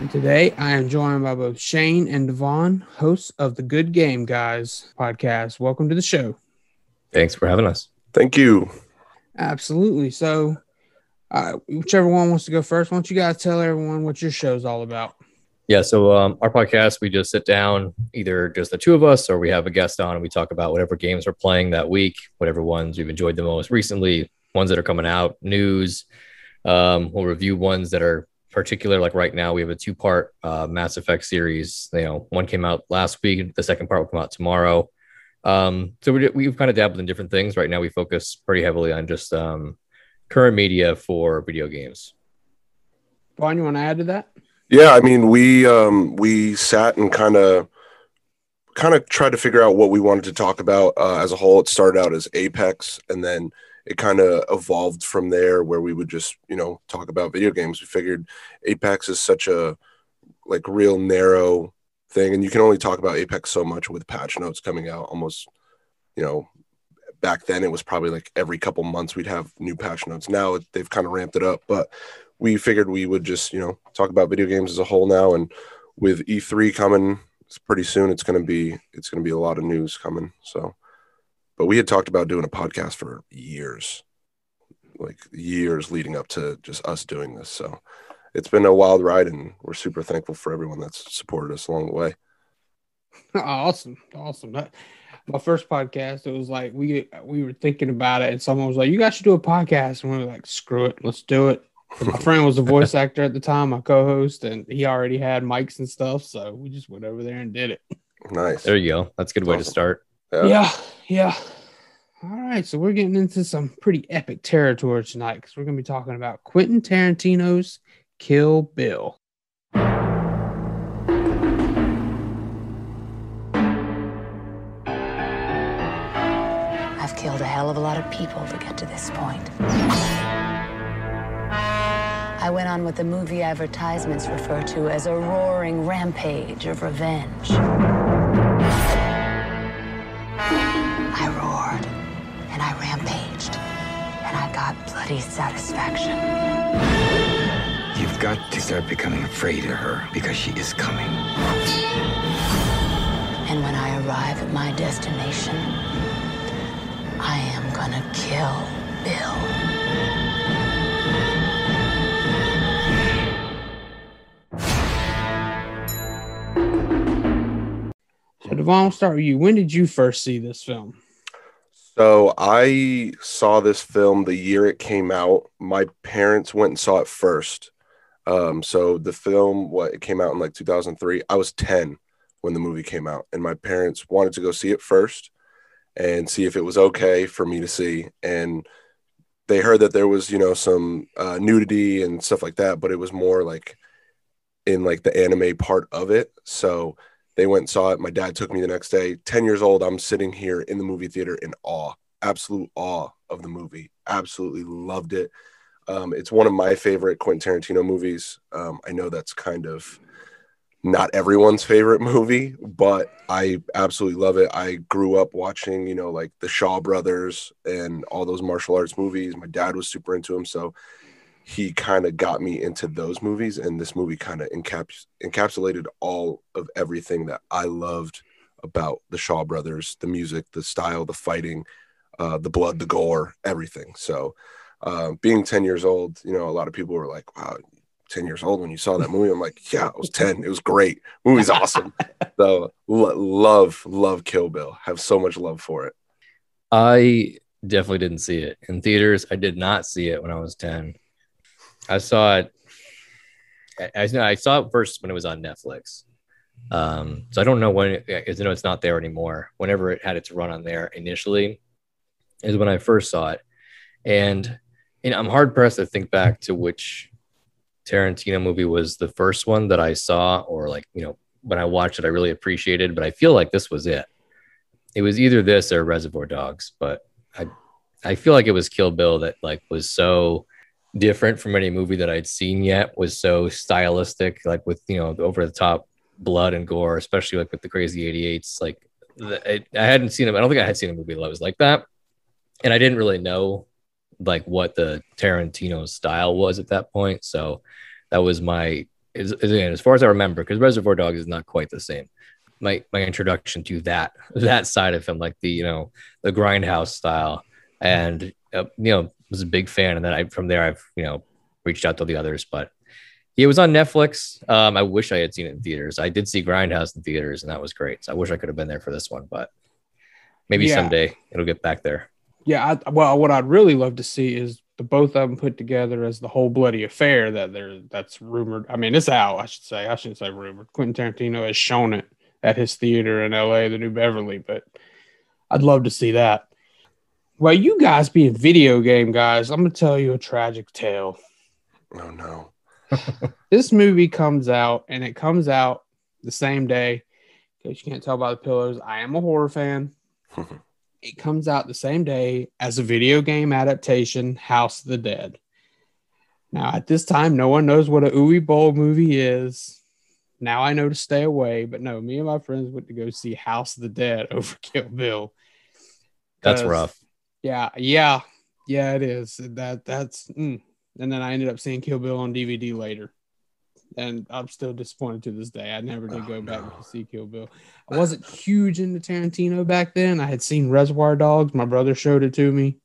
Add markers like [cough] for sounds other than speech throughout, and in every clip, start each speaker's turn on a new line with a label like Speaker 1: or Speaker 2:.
Speaker 1: And today I am joined by both Shane and DeVaughn, hosts of the Good Game Guys podcast. Welcome to the show.
Speaker 2: Thanks for having us.
Speaker 3: Thank you.
Speaker 1: Absolutely. So, uh, whichever one wants to go first, why don't you guys tell everyone what your show's all about?
Speaker 2: Yeah, so um, our podcast, we just sit down, either just the two of us or we have a guest on and we talk about whatever games we're playing that week, whatever ones we've enjoyed the most recently, ones that are coming out, news. Um, we'll review ones that are particular. Like right now, we have a two part uh, Mass Effect series. You know, one came out last week, the second part will come out tomorrow. Um, so we, we've kind of dabbled in different things. Right now, we focus pretty heavily on just um, current media for video games.
Speaker 1: Vaughn, you want to add to that?
Speaker 3: Yeah, I mean, we um, we sat and kind of kind of tried to figure out what we wanted to talk about uh, as a whole. It started out as Apex, and then it kind of evolved from there, where we would just you know talk about video games. We figured Apex is such a like real narrow thing, and you can only talk about Apex so much with patch notes coming out. Almost, you know, back then it was probably like every couple months we'd have new patch notes. Now they've kind of ramped it up, but we figured we would just you know talk about video games as a whole now and with e3 coming pretty soon it's going to be it's going to be a lot of news coming so but we had talked about doing a podcast for years like years leading up to just us doing this so it's been a wild ride and we're super thankful for everyone that's supported us along the way [laughs]
Speaker 1: awesome awesome that, my first podcast it was like we we were thinking about it and someone was like you guys should do a podcast and we were like screw it let's do it my friend was a voice [laughs] actor at the time, my co-host, and he already had mics and stuff. So we just went over there and did it.
Speaker 3: nice
Speaker 2: There you go. That's a good way to start.
Speaker 3: Yeah.
Speaker 1: Yeah, yeah. All right, so we're getting into some pretty epic territory tonight because we're going to be talking about Quentin Tarantino's Kill Bill.
Speaker 4: I've killed a hell of a lot of people to get to this point. I went on what the movie advertisements refer to as a roaring rampage of revenge. And I got bloody satisfaction.
Speaker 5: You've got to start becoming afraid of her because she is coming.
Speaker 4: And when I arrive at my destination, I am gonna kill Bill.
Speaker 1: So, DeVaughn, we'll start with you. When did you first see this film?
Speaker 3: So I saw this film the year it came out. My parents went and saw it first. Um, so the film, what it came out in like 2003. I was 10 when the movie came out, and my parents wanted to go see it first and see if it was okay for me to see. And they heard that there was, you know, some uh, nudity and stuff like that, but it was more like in like the anime part of it. So they went and saw it. My dad took me the next day. 10 years old, I'm sitting here in the movie theater in awe, absolute awe of the movie. Absolutely loved it. Um, it's one of my favorite Quentin Tarantino movies. Um, I know that's kind of not everyone's favorite movie, but I absolutely love it. I grew up watching, you know, like the Shaw Brothers and all those martial arts movies. My dad was super into them. So he kind of got me into those movies and this movie kind of encaps- encapsulated all of everything that i loved about the shaw brothers the music the style the fighting uh, the blood the gore everything. So uh, being 10 years old you know a lot of people were like wow 10 years old when you saw that movie? I'm like yeah i was 10 it was great. Movie's awesome. So lo- love love kill bill. Have so much love for it.
Speaker 2: I definitely didn't see it in theaters. I did not see it when I was 10. I saw it. I, I, I saw it first when it was on Netflix. Um, so I don't know when, because I know it's not there anymore. Whenever it had its run on there initially, is when I first saw it. And, and I'm hard pressed to think back to which Tarantino movie was the first one that I saw, or like, you know, when I watched it, I really appreciated, but I feel like this was it. It was either this or Reservoir Dogs, but I I feel like it was Kill Bill that like was so different from any movie that I'd seen yet, was so stylistic, like with you know, over the top blood and gore, especially like with the crazy 88s. Like I, I hadn't seen them, I don't think I had seen a movie that was like that. And I didn't really know like what the Tarantino style was at that point. So that was my as, as far as I remember, because Reservoir Dogs is not quite the same. My my introduction to that [laughs] that side of him, like the you know the grindhouse style, and uh, you know was a big fan. And then I from there I've you know reached out to the others, but it was on Netflix. Um, I wish I had seen it in theaters. I did see Grindhouse in theaters, and that was great. So I wish I could have been there for this one, but maybe
Speaker 1: Yeah.
Speaker 2: someday it'll get back there.
Speaker 1: Yeah, I, well, what I'd really love to see is the both of them put together as the whole bloody affair that they're that's rumored. I mean, it's out. I should say. I shouldn't say rumored. Quentin Tarantino has shown it at his theater in L.A., the New Beverly, but I'd love to see that. Well, you guys being video game guys, I'm gonna tell you a tragic tale.
Speaker 3: Oh no. [laughs]
Speaker 1: This movie comes out, and it comes out the same day. In case you can't tell by the pillows, I am a horror fan. [laughs] it comes out the same day as a video game adaptation, House of the Dead. Now, at this time, no one knows what a Uwe Boll movie is. Now I know to stay away, but no, me and my friends went to go see House of the Dead [laughs] over Kill Bill.
Speaker 2: That's rough.
Speaker 1: Yeah, yeah, yeah, it is. That that's mm. and then I ended up seeing Kill Bill on DVD later. And I'm still disappointed to this day. I never did
Speaker 3: Oh,
Speaker 1: go back to see Kill Bill. I wasn't [laughs] huge into Tarantino back then. I had seen Reservoir Dogs. My brother showed it to me,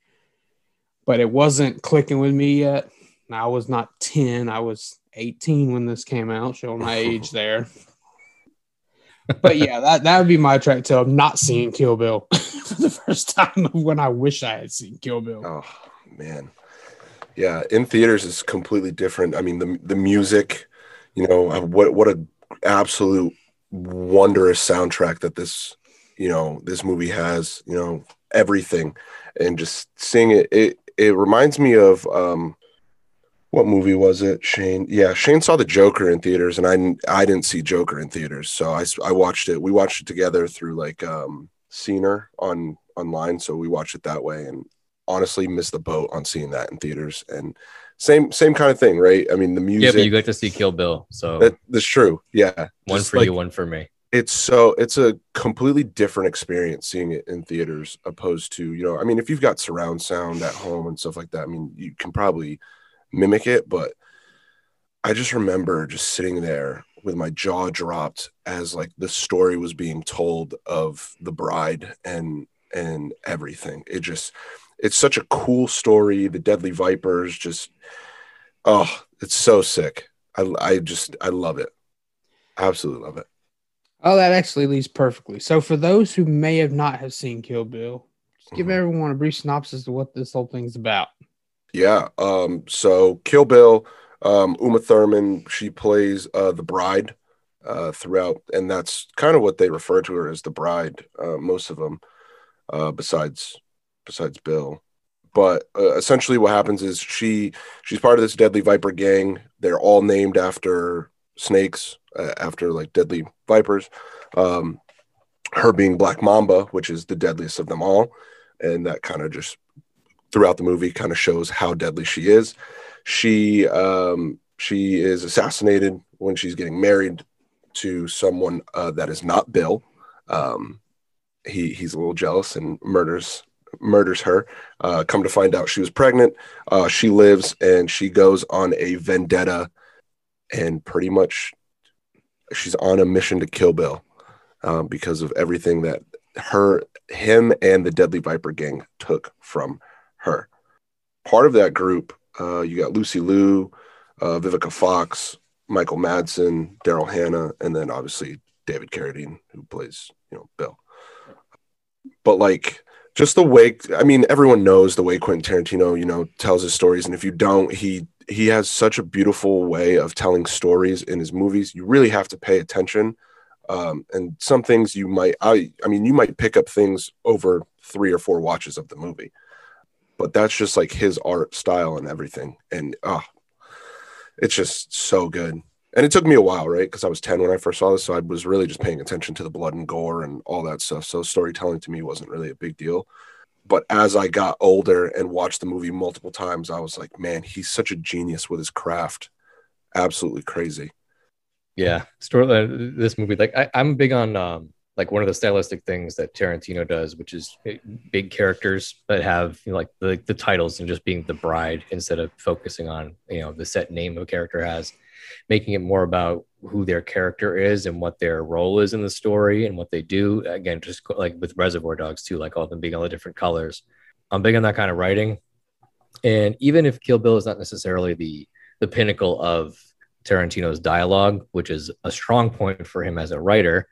Speaker 1: but it wasn't clicking with me yet. I was not 10. I was 18 when this came out, showing my age [laughs] there. But yeah, that, that would be my track to not seeing Kill Bill [laughs] for the first time when I wish I had seen Kill Bill.
Speaker 3: Oh man, yeah. In theaters is completely different. I mean, the the music, you know, uh, what what a absolute wondrous soundtrack that this, you know, this movie has. You know, everything, and just seeing it, it it reminds me of um, what movie was it? Shane, yeah, Shane saw the Joker in theaters, and I didn't- I didn't see Joker in theaters, so i i watched it. We watched it together through like um, Scener on online, so we watched it that way, and honestly missed the boat on seeing that in theaters. And same same kind of thing, right? I mean, the music Yeah,
Speaker 2: but you got to see Kill Bill, so
Speaker 3: that, that's true. Yeah,
Speaker 2: one
Speaker 3: Just
Speaker 2: for
Speaker 3: like-
Speaker 2: you, one for me.
Speaker 3: it's so it's a completely different experience seeing it in theaters opposed to you know i mean if you've got surround sound at home and stuff like that i mean you can probably mimic it but i just remember just sitting there with my jaw dropped as like the story was being told of the bride and and everything it just it's such a cool story the deadly vipers just oh it's so sick i i just i love it absolutely love it
Speaker 1: Oh, that actually leads perfectly. So, for those who may have not have seen Kill Bill, just give
Speaker 3: Mhm.
Speaker 1: everyone a brief synopsis of what this whole thing's about.
Speaker 3: Yeah. Um, so Kill Bill, um, Uma Thurman, she plays uh, the bride uh, throughout, and that's kind of what they refer to her as the bride. Uh, most of them, uh, besides besides Bill. But uh, essentially, what happens is she she's part of this deadly viper gang. They're all named after snakes, uh, after like deadly vipers. Um, her being Black Mamba, which is the deadliest of them all, and that kind of just throughout the movie kind of shows how deadly she is. She um, she is assassinated when she's getting married to someone uh, that is not Bill. Um, he he's a little jealous and murders murders her. Uh, come to find out, she was pregnant. Uh, she lives and she goes on a vendetta, and pretty much she's on a mission to kill Bill um, because of everything that her him and the Deadly Viper gang took from her. Part of that group, uh, you got Lucy Liu, uh, Vivica Fox, Michael Madsen, Daryl Hannah, and then obviously David Carradine, who plays you know Bill. But like just the way, I mean, everyone knows the way Quentin Tarantino, you know, tells his stories, and if you don't, he he has such a beautiful way of telling stories in his movies. You really have to pay attention. Um, and some things you might, I, I mean, you might pick up things over three or four watches of the movie but that's just like his art style and everything. And ah, it's just so good. And it took me a while, right? Because I was 10 when I first saw this. So I was really just paying attention to the blood and gore and all that stuff. So storytelling to me wasn't really a big deal. But as I got older and watched the movie multiple times, I was like, man, he's such a genius with his craft. Absolutely crazy.
Speaker 2: Yeah, story. Uh, this movie, like I, I'm big on um, like one of the stylistic things that Tarantino does, which is big characters that have you know, like the the titles and just being the bride instead of focusing on you know the set name a character has, making it more about who their character is and what their role is in the story and what they do. Again, just like with Reservoir Dogs too, like all of them being all the different colors. I'm big on that kind of writing, and even if Kill Bill is not necessarily the the pinnacle of Tarantino's dialogue, which is a strong point for him as a writer.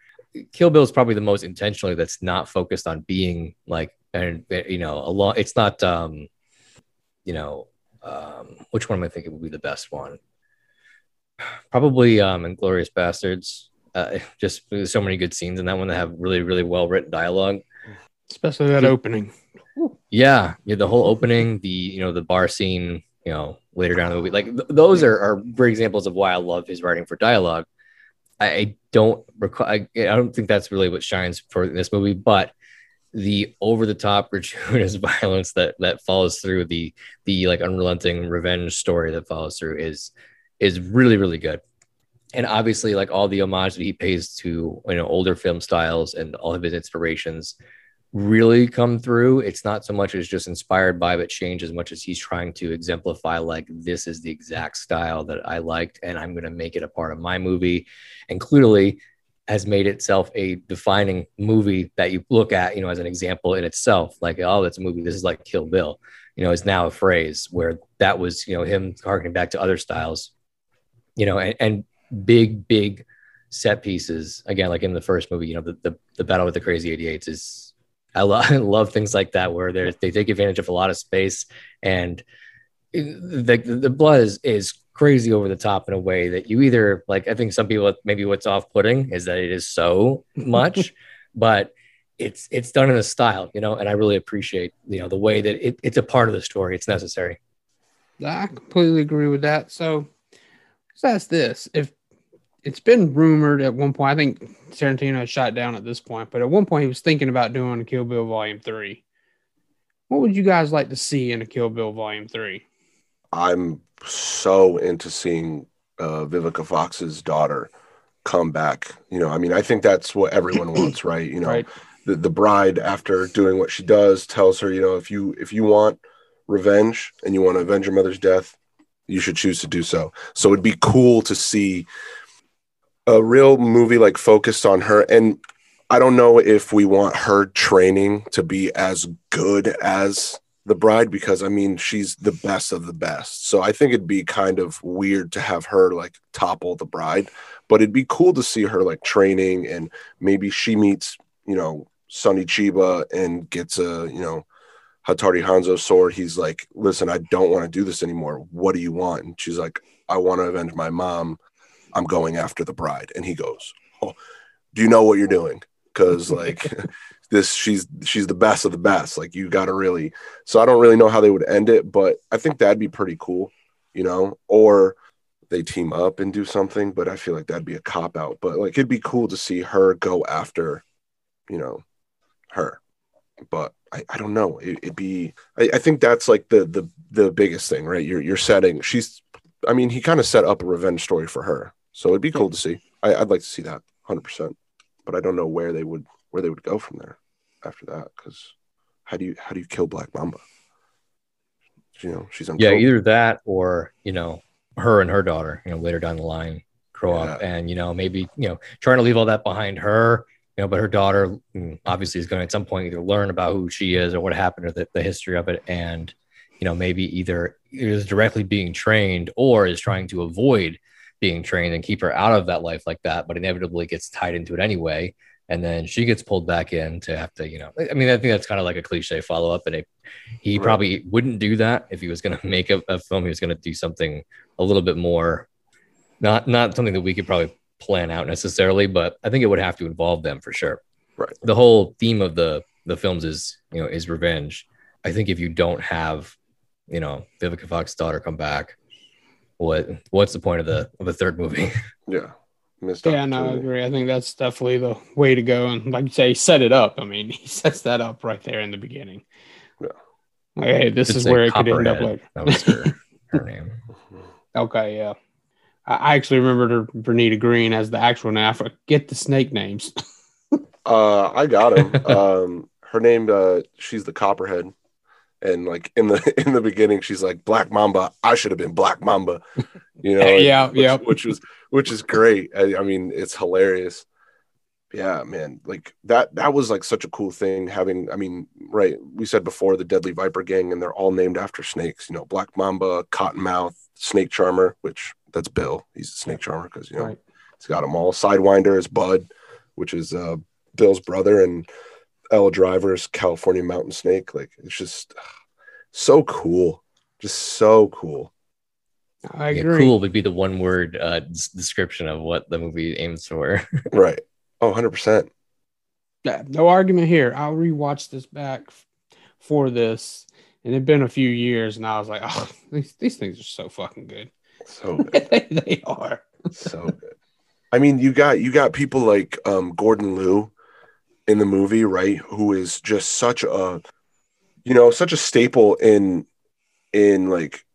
Speaker 2: Kill Bill is probably the most intentionally that's not focused on being like, and you know, a lot. It's not, um, you know, um, which one am I thinking would be the best one? Probably um, Inglourious Basterds. Uh, [laughs] just so many good scenes in that one that have really, really well written dialogue.
Speaker 1: Especially that opening.
Speaker 2: Yeah, yeah, the whole opening, the you know, the bar scene, you know, later down the movie. Like th- those are, are great examples of why I love his writing for dialogue. I, don't recall. I, I don't think that's really what shines for this movie, but the over the top [laughs] gratuitous violence that that follows through the the like unrelenting revenge story that follows through is is really really good and obviously like all the homage that he pays to you know older film styles and all of his inspirations really come through. It's not so much as just inspired by, but change as much as he's trying to exemplify, like, this is the exact style that I liked, and I'm going to make it a part of my movie. And clearly has made itself a defining movie that you look at, you know, as an example in itself. Like, oh, that's a movie. This is like Kill Bill, you know, is now a phrase where that was, you know, him harkening back to other styles, you know, and, and big, big set pieces. Again, like in the first movie, you know, the, the, the battle with the crazy 88s is I, lo- [laughs] I love things like that where they they take advantage of a lot of space and the the blood is is crazy over the top in a way that you either like I think some people maybe what's off putting is that it is so [laughs] much, but it's it's done in a style, you know, and I really appreciate you know the way that it, it's a part of the story. It's necessary.
Speaker 1: I completely agree with that. So let's ask this: If it's been rumored at one point. I think Tarantino shot down at this point, but at one point he was thinking about doing a Kill Bill Volume Three. What would you guys like to see in a Kill Bill Volume Three?
Speaker 3: I'm so into seeing uh, Vivica Fox's daughter come back. You know, I mean, I think that's what everyone [clears throat] wants, right? You know,
Speaker 1: Right.
Speaker 3: the, the bride after doing what she does tells her, you know, if you if you want revenge and you want to avenge your mother's death, you should choose to do so. So it'd be cool to see a real movie like focused on her and I don't know if we want her training to be as good as the bride because I mean she's the best of the best. So I think it'd be kind of weird to have her like topple the bride, but it'd be cool to see her like training and maybe she meets, you know, Sonny Chiba and gets a, you know, Hattori Hanzo sword. He's like, "Listen, I don't want to do this anymore. What do you want?" And she's like, "I want to avenge my mom. I'm going after the bride." And he goes, "Oh, do you know what you're doing?" Because like [laughs] [laughs] this, she's she's the best of the best. Like you got to really. So I don't really know how they would end it, but I think that'd be pretty cool, you know. Or they team up and do something, but I feel like that'd be a cop out. But like it'd be cool to see her go after, you know, her. But I, I don't know. It, would be. I, I think that's like the the the biggest thing, right? You're you're setting. She's. I mean, he kind of set up a revenge story for her, so it'd be cool to see. I, I'd like to see that, hundred percent. But I don't know where they would where they would go from there after that. Because how do you how do you kill Black Mamba? You know, she's
Speaker 2: Yeah, either that or you know her and her daughter, you know, later down the line grow up and you know maybe you know trying to leave all that behind her. You know, but her daughter mm, obviously is going to at some point either learn about who she is or what happened or the, the history of it, and you know maybe either is directly being trained or is trying to avoid being trained and keep her out of that life like that, but inevitably gets tied into it anyway. And then she gets pulled back in to have to, you know, I mean, I think that's kind of like a cliche follow up. And it, he
Speaker 3: Right.
Speaker 2: probably wouldn't do that if he was going [laughs] to make a, a film. He was going to do something a little bit more, not not something that we could probably plan out necessarily, but I think it would have to involve them for sure.
Speaker 3: Right.
Speaker 2: The whole theme of the the films is, you know, is revenge. I think if you don't have, you know, Vivica Fox's daughter come back, what what's the point of the of a third movie? [laughs]
Speaker 3: Yeah. Missed
Speaker 1: Yeah, no, I agree. I think that's definitely the way to go. And like you say, he set it up. I mean, [laughs] he sets that up right there in the beginning.
Speaker 3: Yeah.
Speaker 1: Like, hey, this
Speaker 2: Should
Speaker 1: is where it could end up
Speaker 2: Copperhead.
Speaker 1: later.
Speaker 2: That was her, [laughs] her name.
Speaker 1: Okay, yeah. I I actually remembered her Vernita Green as the actual name. I forget the snake names.
Speaker 3: Uh, I got him. um, her name, uh, she's the Copperhead, and like in the [laughs] in the beginning, she's like Black Mamba. I should have been Black Mamba, you know. [laughs]
Speaker 1: Yeah,
Speaker 3: which,
Speaker 1: yeah.
Speaker 3: Which was which is great. I, I mean, it's hilarious. Yeah, man. Like that. That was like such a cool thing. Having, I mean, right? We said before the Deadly Viper Gang, and they're all named after snakes. You know, Black Mamba, Cottonmouth, Snake Charmer, which that's Bill. He's a snake charmer because you know
Speaker 1: Right.
Speaker 3: He's got them all. Sidewinder is Bud, which is uh, Bill's brother, and Elle Driver's California Mountain Snake. Like it's just so cool, just so cool.
Speaker 1: I
Speaker 2: Yeah,
Speaker 1: agree.
Speaker 2: cool would be the one word uh, des- description of what the movie aims for. [laughs]
Speaker 3: Right. Oh, 100 percent.
Speaker 1: Yeah, no argument here. I'll rewatch this back f- for this, and it'd been a few years, and I was like, oh, these, these things are so fucking good.
Speaker 3: So [laughs] good.
Speaker 1: they, they are.
Speaker 3: so good. I mean, you got you got people like um, Gordon Liu in the movie, right? Who is just such a, you know, such a staple in in like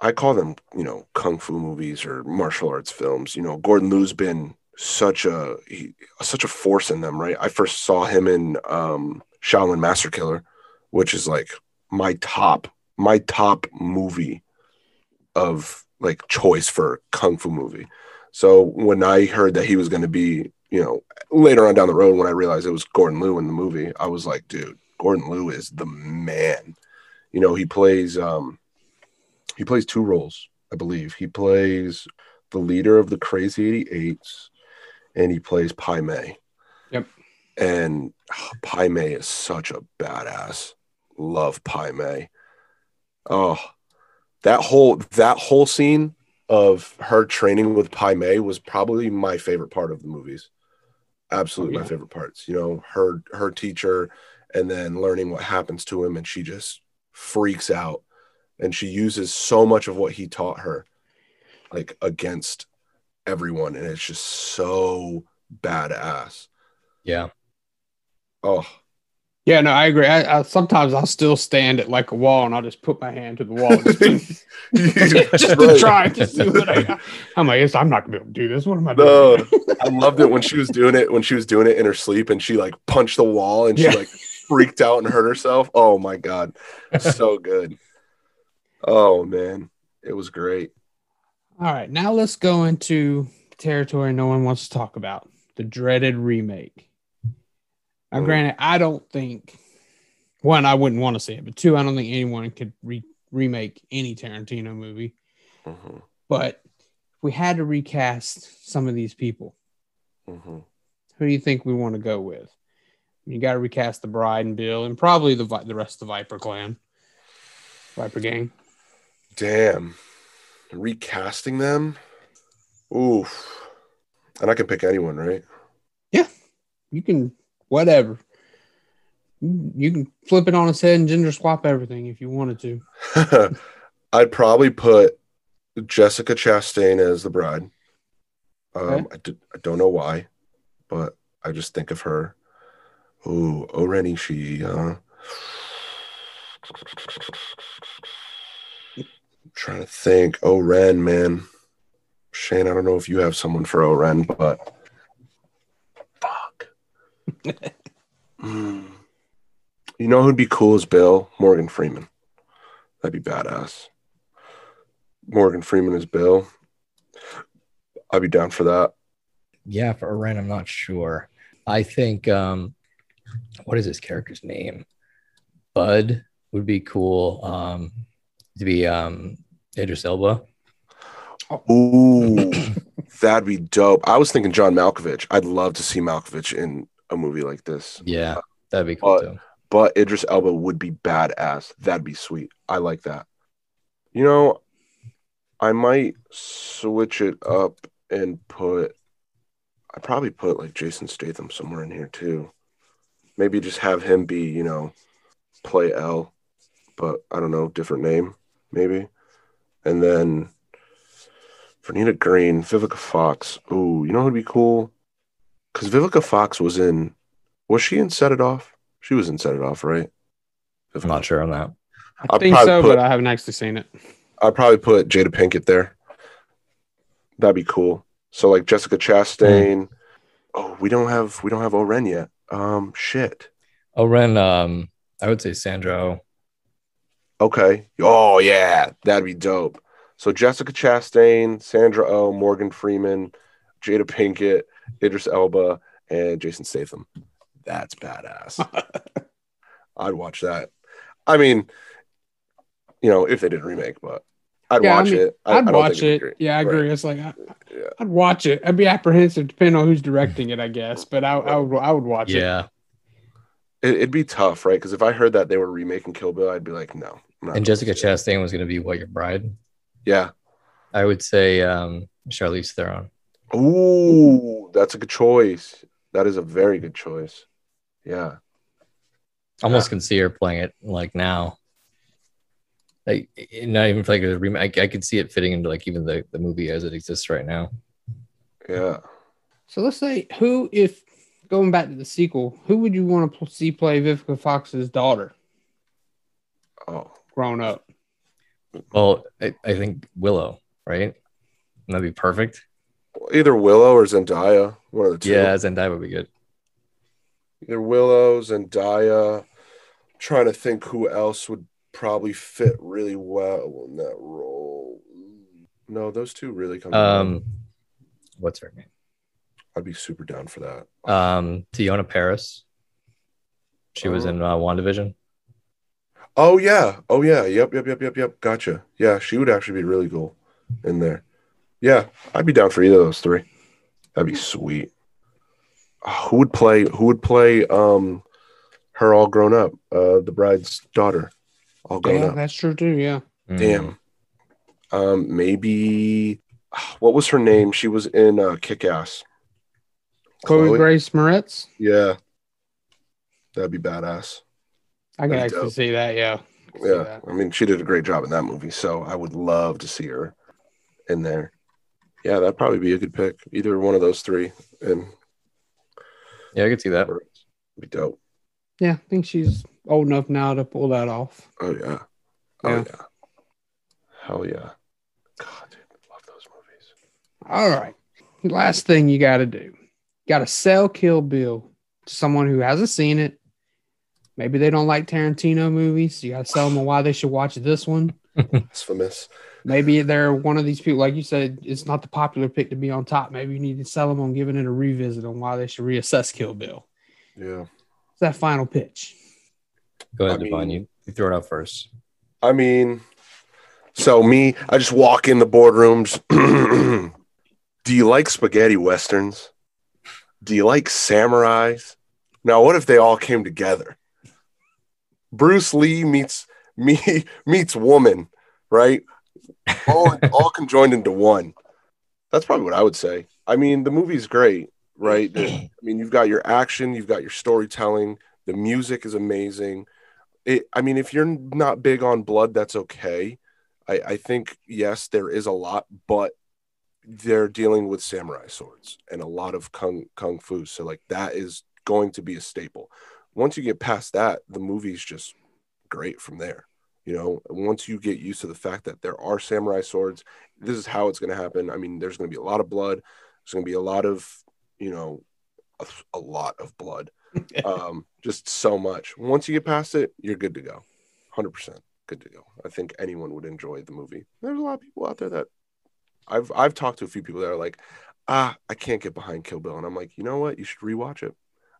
Speaker 3: I call them, you know, kung fu movies or martial arts films. You know, Gordon Liu's been such a he, such a force in them, right? I first saw him in um, Shaolin Master Killer, which is like my top my top movie of like choice for kung fu movie. So when I heard that he was going to be, you know, later on down the road, when I realized it was Gordon Liu in the movie, I was like, dude, Gordon Liu is the man. You know, he plays um he plays two roles, I believe. He plays the leader of the Crazy 88s and he plays Pai Mei.
Speaker 1: Yep.
Speaker 3: And oh, Pai Mei is such a badass. Love Pai Mei. Oh, that whole that whole scene of her training with Pai Mei was probably my favorite part of the movies. Absolutely
Speaker 1: Oh, yeah.
Speaker 3: my favorite parts. You know, her her teacher and then learning what happens to him and she just freaks out and she uses so much of what he taught her like against everyone and it's just so badass.
Speaker 2: yeah.
Speaker 3: Oh,
Speaker 1: Yeah, no, I agree. I, I sometimes I'll still stand at like a wall and I'll just put my hand to the wall just, [laughs] [laughs] just to
Speaker 3: Right.
Speaker 1: try to see what I. got. I'm like, I'm not gonna be able to do this. What am I
Speaker 3: No. I loved it when she was doing it when she was doing it in her sleep and she like punched the wall and she
Speaker 1: Yeah.
Speaker 3: like freaked out and hurt herself. Oh my god, so good. Oh man, it was great.
Speaker 1: All right, now let's go into territory no one wants to talk about the dreaded remake. Now, granted, I don't think one, I wouldn't want to see it, but two, I don't think anyone could re- remake any Tarantino movie.
Speaker 3: Mhm,
Speaker 1: But if we had to recast some of these people,
Speaker 3: mhm.
Speaker 1: who do you think we want to go with? You got to recast the Bride and Bill, and probably the the rest of the Viper clan, Viper gang.
Speaker 3: Damn, recasting them. Oof, and I can pick anyone, right?
Speaker 1: Yeah, you can whatever. You can flip it on its head and gender swap everything if you wanted to. [laughs]
Speaker 3: I'd probably put Jessica Chastain as the bride. Um,
Speaker 1: Okay.
Speaker 3: I, d- I don't know why, but I just think of her. Ooh, O-Ren Ishii, huh? I'm trying to think. O-Ren, man. Shane, I don't know if you have someone for O-Ren, but fuck. [laughs] You know who'd be cool as Bill? Morgan Freeman. That'd be badass. Morgan Freeman as Bill. I'd be down for that.
Speaker 2: Yeah, for O-Ren, I'm not sure. I think um what is his character's name? Bud would be cool. Um to be um Idris Elba.
Speaker 3: Ooh, that'd be dope. I was thinking John Malkovich. I'd love to see Malkovich in a movie like this.
Speaker 2: Yeah, that'd be cool
Speaker 3: Uh,
Speaker 2: too.
Speaker 3: But Idris Elba would be badass. That'd be sweet. I like that. You know, I might switch it up and put. I probably put like Jason Statham somewhere in here too. Maybe just have him be, you know, play Elle, but I don't know, different name maybe. And then Vernita Green, Vivica Fox. Ooh, you know who'd be cool? Because Vivica Fox was in. Was she in Set It Off? She was in Set It Off, right?
Speaker 2: I'm not sure on that.
Speaker 1: I
Speaker 3: I'll
Speaker 1: think so,
Speaker 3: put-
Speaker 1: but I haven't actually seen it.
Speaker 3: I'd probably put Jada Pinkett there. That'd be cool. So like Jessica Chastain. Oh, we don't have we don't have O-Ren yet. Um, shit.
Speaker 2: Oh, Ren, um, I would say Sandro.
Speaker 3: Okay. Oh yeah, that'd be dope. So Jessica Chastain, Sandra Oh, Morgan Freeman, Jada Pinkett, Idris Elba, and Jason Statham. That's badass. [laughs] I'd watch that. I mean, you know, if they did a remake, but I'd
Speaker 1: Yeah, I
Speaker 3: watch
Speaker 1: mean,
Speaker 3: it. I,
Speaker 1: I'd
Speaker 3: I
Speaker 1: watch
Speaker 3: it'd
Speaker 1: it.
Speaker 3: be great.
Speaker 1: Yeah, I
Speaker 3: Right.
Speaker 1: agree. It's like I,
Speaker 3: Yeah.
Speaker 1: I'd watch it. I'd be apprehensive depending on who's directing it, I guess. But I, I would I would watch it.
Speaker 2: Yeah.
Speaker 3: It, it'd be tough, right? Because if I heard that they were remaking Kill Bill, I'd be like, no.
Speaker 2: And Jessica
Speaker 3: to see it.
Speaker 2: Chastain was going to be what your bride.
Speaker 3: Yeah.
Speaker 2: I would say um, Charlize Theron.
Speaker 3: Ooh, that's a good choice. That is a very good choice. Yeah.
Speaker 2: Almost can see her playing it like now. Like not even like a remake. I, I could see it fitting into like even the, the movie as it exists right now.
Speaker 3: Yeah.
Speaker 1: So let's say who, if going back to the sequel, who would you want to see play Vivica Fox's daughter
Speaker 3: Oh,
Speaker 1: grown up?
Speaker 2: Well, I, I think Willow, right? That'd be perfect.
Speaker 3: Either Willow or Zendaya. One of the two.
Speaker 2: Yeah, Zendaya would be good.
Speaker 3: Either Willow, Zendaya. trying to think who else would probably fit really well in that role. No, those two really come.
Speaker 2: Um, what's her name?
Speaker 3: I'd be super down for that.
Speaker 2: Um, Teyonah Parris. She was
Speaker 3: Oh.
Speaker 2: in uh, WandaVision.
Speaker 3: Oh yeah. Oh yeah. Yep. Yep. Yep. Yep. Yep. Gotcha. Yeah, she would actually be really cool in there. Yeah, I'd be down for either of those three. That'd be sweet. Oh, who would play? Who would play? Um, her all grown up. Uh, the bride's daughter, all grown
Speaker 1: Yeah,
Speaker 3: up.
Speaker 1: that's true too. Yeah.
Speaker 2: Mm.
Speaker 3: Damn. Um, maybe. What was her name? She was in uh, Kick Ass.
Speaker 1: Chloe, Grace Moretz.
Speaker 3: Yeah, that'd be badass.
Speaker 1: I can
Speaker 3: That'd
Speaker 1: actually
Speaker 3: dope.
Speaker 1: see that. Yeah.
Speaker 3: Yeah,
Speaker 1: that.
Speaker 3: I mean, she did a great job in that movie, so I would love to see her in there. Yeah, that'd probably be a good pick. Either one of those three, and
Speaker 2: Yeah, I could see that.
Speaker 3: be dope.
Speaker 1: Yeah, I think she's old enough now to pull that off.
Speaker 3: Oh yeah, oh
Speaker 1: Yeah.
Speaker 3: yeah, hell yeah. God, dude, love those movies.
Speaker 1: All right. Last thing you got to do. You got to sell Kill Bill to someone who hasn't seen it. Maybe they don't like Tarantino movies. You got to sell them on why they should watch this one.
Speaker 3: Infamous.
Speaker 1: Maybe they're one of these people, like you said, it's not the popular pick to be on top. Maybe you need to sell them on giving it a revisit on why they should reassess Kill Bill.
Speaker 3: Yeah.
Speaker 1: It's that final pitch.
Speaker 2: Go ahead,
Speaker 3: I
Speaker 2: DeVaughn.
Speaker 3: mean-
Speaker 2: You, you throw it out first.
Speaker 3: I mean, so me, I just walk in the boardrooms. [clears throat] Do you like spaghetti westerns? Do you like samurais? Now, what if they all came together? Bruce Lee meets me [laughs] meets woman, right? All all conjoined into one. That's probably what I would say. I mean, the movie's great, right? I mean, you've got your action, you've got your storytelling, the music is amazing. It, I mean, if you're not big on blood, that's okay. I, I think yes, there is a lot, but they're dealing with samurai swords and a lot of kung kung fu. So like that is going to be a staple. Once you get past that, the movie's just great from there. You know, once you get used to the fact that there are samurai swords, this is how it's going to happen. I mean, there's going to be a lot of blood. There's going to be a lot of, you know, a, a lot of blood. [laughs] um, just so much. Once you get past it, you're good to go. 100% good to go. I think anyone would enjoy the movie. There's a lot of people out there that I've I've talked to a few people that are like, ah, I can't get behind Kill Bill, and I'm like, you know what? You should rewatch it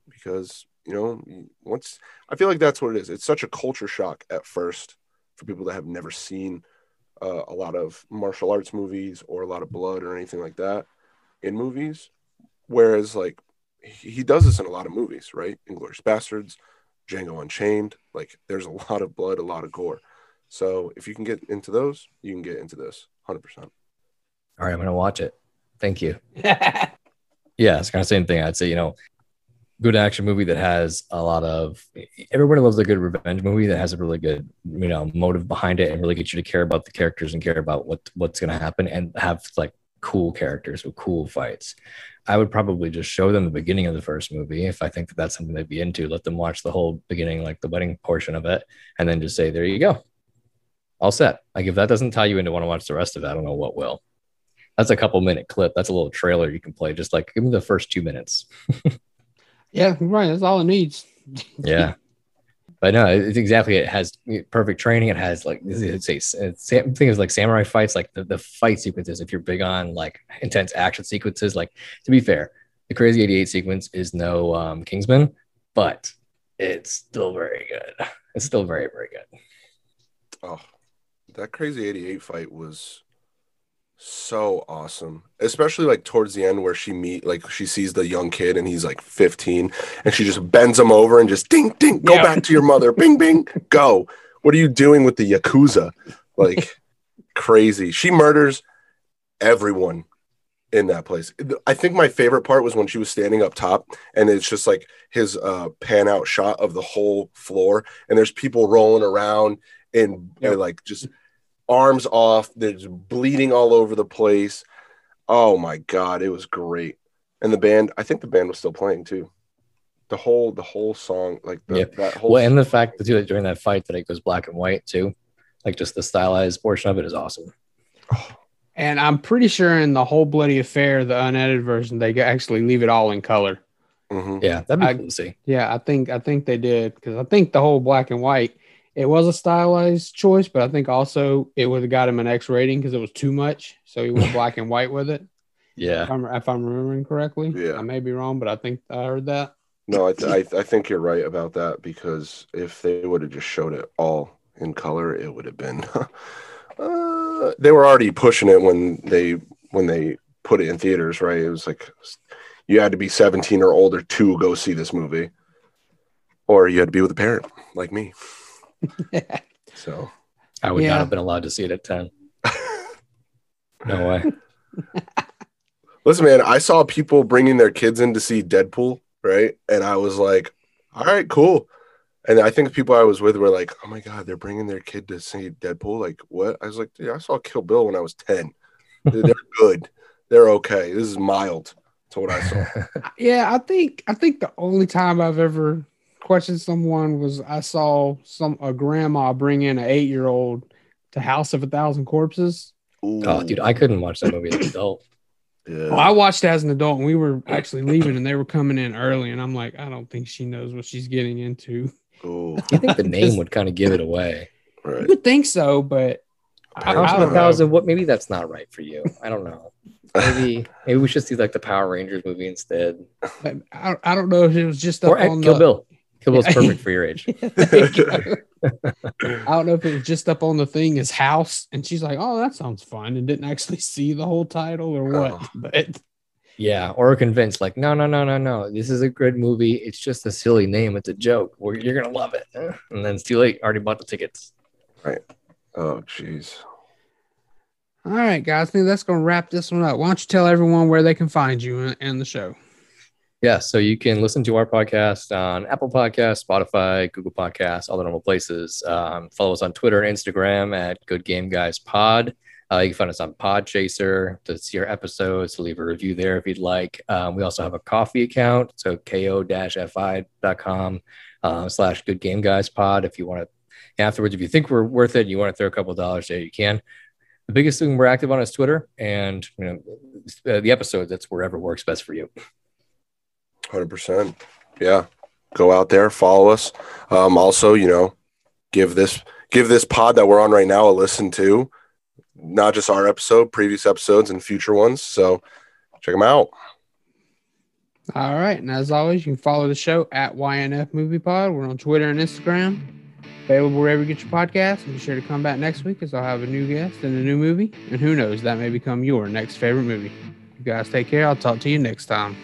Speaker 3: because you know once I feel like that's what it is. It's such a culture shock at first for people that have never seen uh, a lot of martial arts movies or a lot of blood or anything like that in movies. Whereas like he he does this in a lot of movies, right? Inglourious Basterds, Django Unchained. Like there's a [laughs] lot of blood, a lot of gore. So if you can get into those, you can get into this 100%.
Speaker 2: All right, I'm gonna watch it. Thank you. [laughs] Yeah, it's kind of the same thing. I'd say, you know, good action movie that has a lot of everybody loves a good revenge movie that has a really good, you know, motive behind it and really gets you to care about the characters and care about what what's gonna happen and have like cool characters with cool fights. I would probably just show them the beginning of the first movie if I think that that's something they'd be into. Let them watch the whole beginning, like the wedding portion of it, and then just say, "There you go, all set." Like if that doesn't tie you into want to watch the rest of it, I don't know what will. That's a couple minute clip. That's a little trailer you can play. Just like give me the first two minutes. [laughs]
Speaker 1: Yeah, right. That's all it needs. [laughs]
Speaker 2: yeah but no it's exactly it has perfect training it has like it's a it's, same thing as like samurai fights like the, the fight sequences if you're big on like intense action sequences like to be fair the crazy 88 sequence is no um, kingsman but it's still very good it's still very very good
Speaker 3: Oh, that crazy 88 fight was so awesome. Especially like towards the end where she meet like she sees the young kid and he's like 15 and she just bends him over and just ding ding go
Speaker 1: Yeah.
Speaker 3: back to your mother. bing bing go. What are you doing with the yakuza? Like [laughs] crazy. She murders everyone in that place. I think my favorite part was when she was standing up top and it's just like his uh pan out shot of the whole floor and there's people rolling around and
Speaker 1: Yep.
Speaker 3: like just arms off, there's bleeding all over the place. Oh my god, it was great. And the band, I think the band was still playing too. The whole the whole song, like the,
Speaker 2: Yeah.
Speaker 3: that whole
Speaker 2: well and the fact that too, during that fight that it goes black and white too like just the stylized portion of it is awesome [sighs]
Speaker 1: And I'm pretty sure in the whole bloody affair, the unedited version, they actually leave it all in color.
Speaker 3: Mhm.
Speaker 2: yeah that'd be
Speaker 1: I-
Speaker 2: cool to see
Speaker 1: Yeah, I think I think they did because I think the whole black and white it was a stylized choice, but I think also it would have got him an X rating because it was too much. So he went black and white with it. [laughs]
Speaker 2: yeah
Speaker 1: If I'm, if I'm remembering correctly,
Speaker 3: Yeah.
Speaker 1: I may be wrong, but I think I heard that.
Speaker 3: No, I, th- I I think you're right about that because if they would have just showed it all in color, it would have been. [laughs] uh, they were already pushing it when they when they put it in theaters, right? It was like you had to be 17 or older to go see this movie, or you had to be with a parent like me. So
Speaker 2: i would
Speaker 1: Yeah.
Speaker 2: not have been allowed to see it at 10 [laughs] no way
Speaker 3: listen, man, I saw people bringing their kids in to see Deadpool, right? And I was like, all right, cool. And I think people I was with were like, oh my God, they're bringing their kid to see Deadpool. Like, what? I was like, dude, I saw Kill Bill when I was 10. They're they're [laughs] good. They're okay. This is mild to what I saw. [laughs]
Speaker 1: Yeah, I think I think the only time I've ever questioned someone was I saw some a grandma bring in an eight year old to House of a Thousand Corpses.
Speaker 2: oh dude i couldn't watch that movie as an adult
Speaker 3: Yeah.
Speaker 1: Well, I watched it as an adult, and we were actually leaving, and they were coming in early, and I'm like, I don't think she knows what she's getting into.
Speaker 3: Ooh,
Speaker 2: i think the name would kind of give it away
Speaker 1: You would think so, but I,
Speaker 3: House
Speaker 1: I don't
Speaker 2: of a
Speaker 1: know.
Speaker 2: thousand what maybe that's not right for you i don't know maybe [laughs] maybe we should see like the power rangers movie instead
Speaker 1: I, I don't know if it was just up
Speaker 2: or
Speaker 1: on
Speaker 2: kill
Speaker 1: the.
Speaker 2: bill kill bill's
Speaker 1: Yeah.
Speaker 2: perfect for your age [laughs] [laughs]
Speaker 1: you. I don't know if it was just up on the thing his house, and she's like, "Oh, that sounds fun," and didn't actually [laughs] see the whole title or what.
Speaker 3: Oh.
Speaker 1: But
Speaker 2: Yeah, or convinced like, no, no, no, no, no. This is a good movie. It's just a silly name. It's a joke. Well, you're gonna love it. And then it's too late. Already bought the tickets. Right.
Speaker 3: Oh, jeez.
Speaker 1: all right, guys, I think that's going to wrap this one up. Why don't you tell everyone where they can find you and, and the show?
Speaker 2: Yeah, so you can listen to our podcast on Apple Podcasts, Spotify, Google Podcasts, all the normal places. Um, follow us on Twitter and Instagram at Good Game Guys Pod. Uh, you can find us on Podchaser to see our episodes, to leave a review there if you'd like. Um, we also have a Ko-fi account, so ko-fi.com uh, slash Good Game Guys Pod. If you want to, afterwards, if you think we're worth it, and you want to throw a couple dollars there, you can. The biggest thing we're active on is Twitter, and you know uh, the episode That's wherever works best for you.
Speaker 3: Hundred percent. Yeah. Go out there, follow us. Um, also, you know, give this give this pod that we're on right now a listen to. Not just our episode, previous episodes and future ones. So check them out.
Speaker 1: All right. And as always, you can follow the show at YNF Movie Pod. We're on Twitter and Instagram. Available wherever you get your podcasts. And be sure to come back next week as I'll have a new guest and a new movie. And who knows, that may become your next favorite movie. You guys take care. I'll talk to you next time.